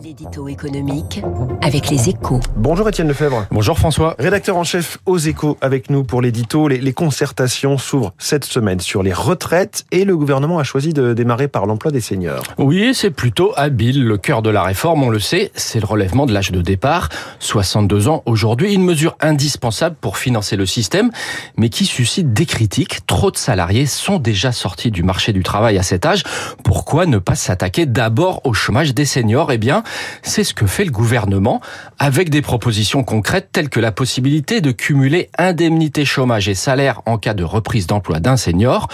L'édito économique avec les échos. Bonjour Étienne Lefebvre. Bonjour François. Rédacteur en chef aux échos avec nous pour l'édito. Les, les, concertations s'ouvrent cette semaine sur les retraites et le gouvernement a choisi de démarrer par l'emploi des seniors. Oui, c'est plutôt habile. Le cœur de la réforme, on le sait, c'est le relèvement de l'âge de départ. 62 ans aujourd'hui, une mesure indispensable pour financer le système, mais qui suscite des critiques. Trop de salariés sont déjà sortis du marché du travail à cet âge. Pourquoi ne pas s'attaquer d'abord au chômage des seniors? Eh bien, c'est ce que fait le gouvernement avec des propositions concrètes telles que la possibilité de cumuler indemnité chômage et salaire en cas de reprise d'emploi d'un senior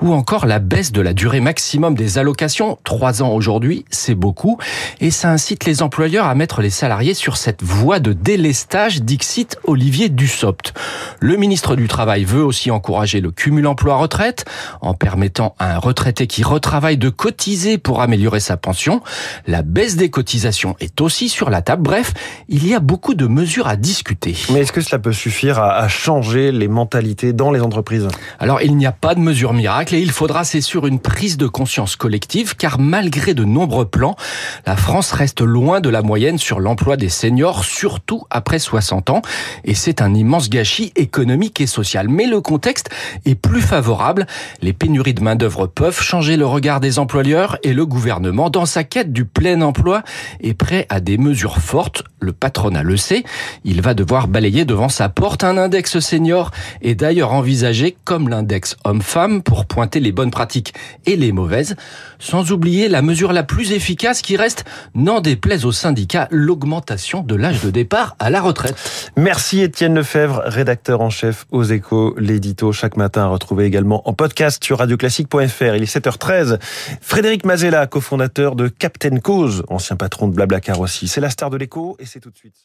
ou encore la baisse de la durée maximum des allocations. Trois ans aujourd'hui, c'est beaucoup et ça incite les employeurs à mettre les salariés sur cette voie de délestage, dixit Olivier Dussopt. Le ministre du Travail veut aussi encourager le cumul emploi-retraite en permettant à un retraité qui retravaille de cotiser pour améliorer sa pension. La baisse des cotisations est aussi sur la table. Bref, il y a beaucoup de mesures à discuter. Mais est-ce que cela peut suffire à, changer les mentalités dans les entreprises? Alors, il n'y a pas de mesure miracle et il faudra, c'est sûr, une prise de conscience collective car malgré de nombreux plans, la France reste loin de la moyenne sur l'emploi des seniors, surtout après 60 ans. Et c'est un immense gâchis économique et social. Mais le contexte est plus favorable. Les pénuries de main-d'œuvre peuvent changer le regard des employeurs et le gouvernement, dans sa quête du plein emploi, est prêt à des mesures fortes. Le patronat le sait. Il va devoir balayer devant sa porte un index senior et d'ailleurs envisagé comme l'index homme-femme pour pointer les bonnes pratiques et les mauvaises, sans oublier la mesure la plus efficace qui reste, n'en déplaise aux syndicats, l'augmentation de l'âge de départ à la retraite. Merci Étienne Lefebvre, rédacteur en chef aux échos, l'édito chaque matin à retrouver également en podcast sur radioclassique.fr. Il est 7h13. Frédéric Mazella, cofondateur de Captain Cause, ancien patron de Blablacar aussi. C'est la star de l'écho et c'est tout de suite.